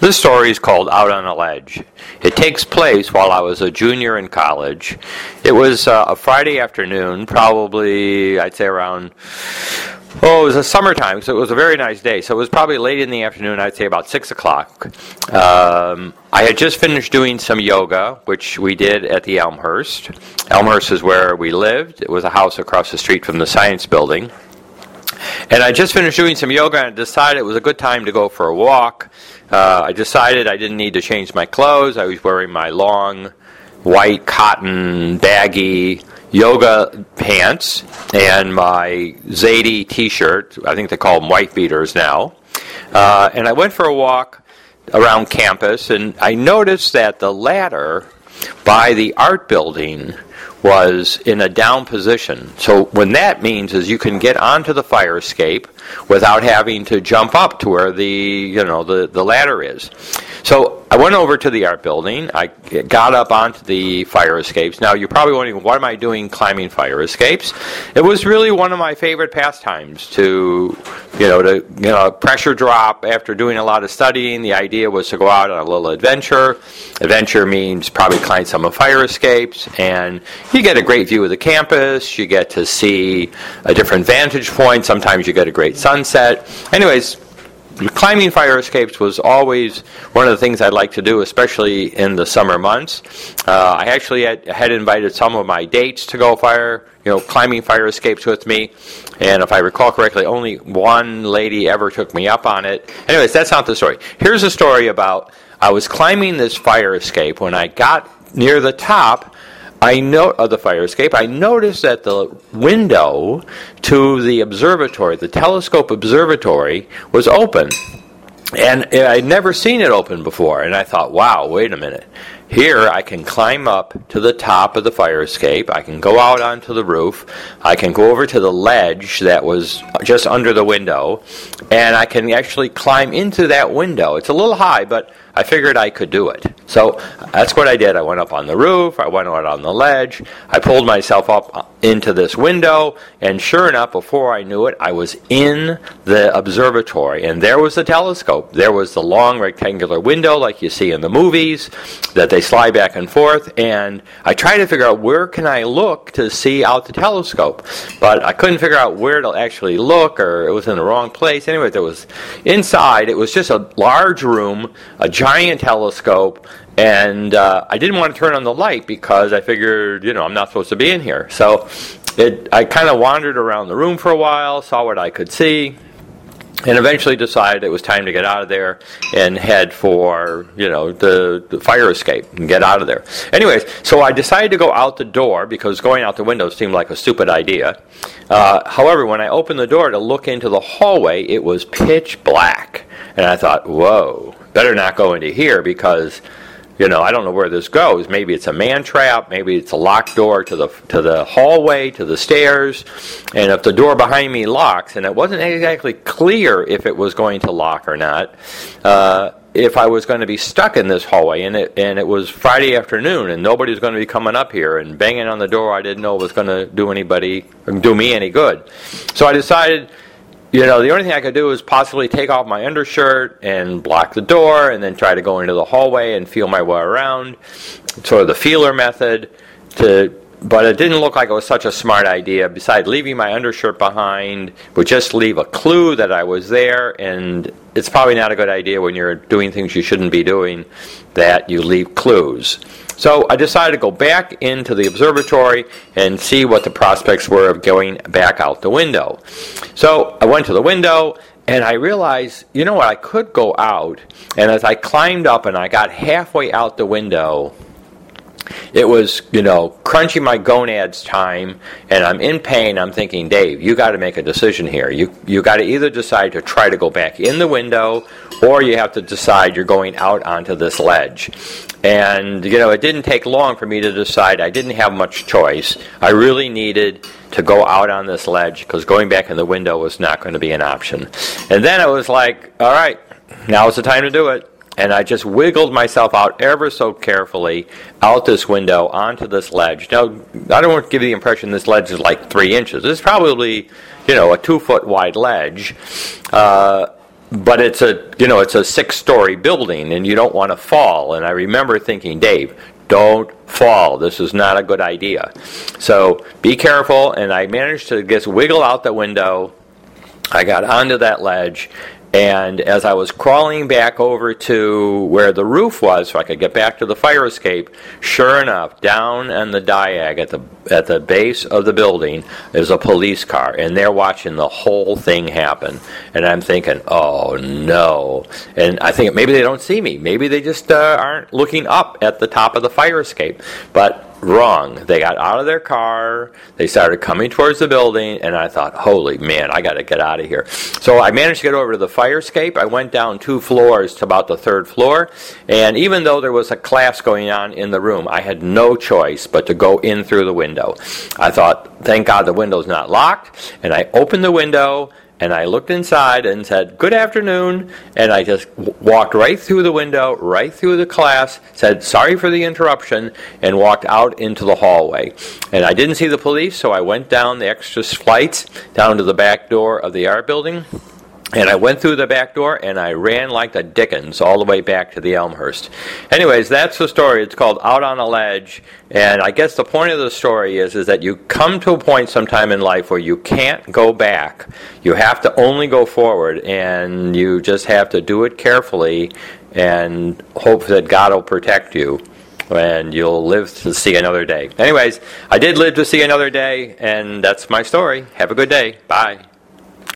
This story is called Out on a Ledge. It takes place while I was a junior in college. It was uh, a Friday afternoon, probably, I'd say around, oh, it was a summertime, so it was a very nice day. So it was probably late in the afternoon, I'd say about 6 o'clock. Um, I had just finished doing some yoga, which we did at the Elmhurst. Elmhurst is where we lived, it was a house across the street from the science building. And I just finished doing some yoga and decided it was a good time to go for a walk. Uh, I decided I didn't need to change my clothes. I was wearing my long, white cotton, baggy yoga pants and my Zadie t shirt. I think they call them white beaters now. Uh, and I went for a walk around campus, and I noticed that the ladder by the art building was in a down position. So when that means is you can get onto the fire escape without having to jump up to where the you know the, the ladder is. So I went over to the art building. I got up onto the fire escapes. Now you're probably wondering, what am I doing climbing fire escapes? It was really one of my favorite pastimes to, you know, to you know pressure drop after doing a lot of studying. The idea was to go out on a little adventure. Adventure means probably climb some of fire escapes, and you get a great view of the campus. You get to see a different vantage point. Sometimes you get a great sunset. Anyways, climbing fire escapes was always one of the things I'd like to do, especially in the summer months. Uh, I actually had, had, invited some of my dates to go fire, you know, climbing fire escapes with me, and if I recall correctly, only one lady ever took me up on it. Anyways, that's not the story. Here's a story about I was climbing this fire escape when I got near the top. I know of the fire escape. I noticed that the window to the observatory, the telescope observatory, was open. And I'd never seen it open before. And I thought, wow, wait a minute. Here I can climb up to the top of the fire escape. I can go out onto the roof. I can go over to the ledge that was just under the window. And I can actually climb into that window. It's a little high, but I figured I could do it. So that's what I did. I went up on the roof, I went out on the ledge, I pulled myself up uh, into this window, and sure enough, before I knew it, I was in the observatory. And there was the telescope. There was the long rectangular window, like you see in the movies, that they slide back and forth. And I tried to figure out where can I look to see out the telescope. But I couldn't figure out where to actually look, or it was in the wrong place. Anyway, there was inside, it was just a large room, a giant telescope, and uh, I didn't want to turn on the light because I figured, you know, I'm not supposed to be in here. So it, I kind of wandered around the room for a while, saw what I could see, and eventually decided it was time to get out of there and head for you know the, the, fire escape and get out of there. Anyways so i decided to go out the door because going out the window seemed like a stupid idea. Uh, however when i opened the door to look into the hallway it was pitch black. And i thought whoa better not go into here because you know, I don't know where this goes. Maybe it's a man trap. Maybe it's a locked door to the to the hallway, to the stairs. And if the door behind me locks, and it wasn't exactly clear if it was going to lock or not, uh, if I was going to be stuck in this hallway, and it and it was Friday afternoon, and nobody was going to be coming up here and banging on the door, I didn't know was going to do anybody do me any good. So I decided you know, the only thing I could do was possibly take off my undershirt and block the door and then try to go into the hallway and feel my way around. Sort of the feeler method to but it didn't look like it was such a smart idea. Besides, leaving my undershirt behind would just leave a clue that I was there, and it's probably not a good idea when you're doing things you shouldn't be doing that you leave clues. So I decided to go back into the observatory and see what the prospects were of going back out the window. So I went to the window and I realized, you know what, I could go out. And as I climbed up and I got halfway out the window, it was, you know, crunching my gonads time, and I'm in pain. I'm thinking, Dave, you got to make a decision here. You you got to either decide to try to go back in the window, or you have to decide you're going out onto this ledge. And you know, it didn't take long for me to decide. I didn't have much choice. I really needed to go out on this ledge because going back in the window was not going to be an option. And then it was like, all right, now's the time to do it and I just wiggled myself out ever so carefully out this window onto this ledge. Now, I don't want to give you the impression this ledge is like three inches. It's probably, you know, a two foot wide ledge. Uh, but it's a you know it's a six story building and you don't want to fall and i remember thinking dave don't fall this is not a good idea so be careful and i managed to just wiggle out the window i got onto that ledge and as I was crawling back over to where the roof was, so I could get back to the fire escape, sure enough, down on the diag at the at the base of the building is a police car, and they're watching the whole thing happen. And I'm thinking, oh no! And I think maybe they don't see me. Maybe they just uh, aren't looking up at the top of the fire escape. But wrong. They got out of their car, they started coming towards the building, and I thought, holy man, I got to get out of here. So I managed to get over to the fire escape. I went down two floors to about the third floor, and even though there was a class going on in the room, I had no choice but to go in through the window. I thought, thank God the window's not locked, and I opened the window and I looked inside and said, Good afternoon. And I just w- walked right through the window, right through the class, said, Sorry for the interruption, and walked out into the hallway. And I didn't see the police, so I went down the extra flights down to the back door of the art building. And I went through the back door and I ran like the Dickens all the way back to the Elmhurst. Anyways, that's the story. It's called Out on a Ledge. And I guess the point of the story is, is that you come to a point sometime in life where you can't go back. You have to only go forward and you just have to do it carefully and hope that God will protect you and you'll live to see another day. Anyways, I did live to see another day and that's my story. Have a good day. Bye.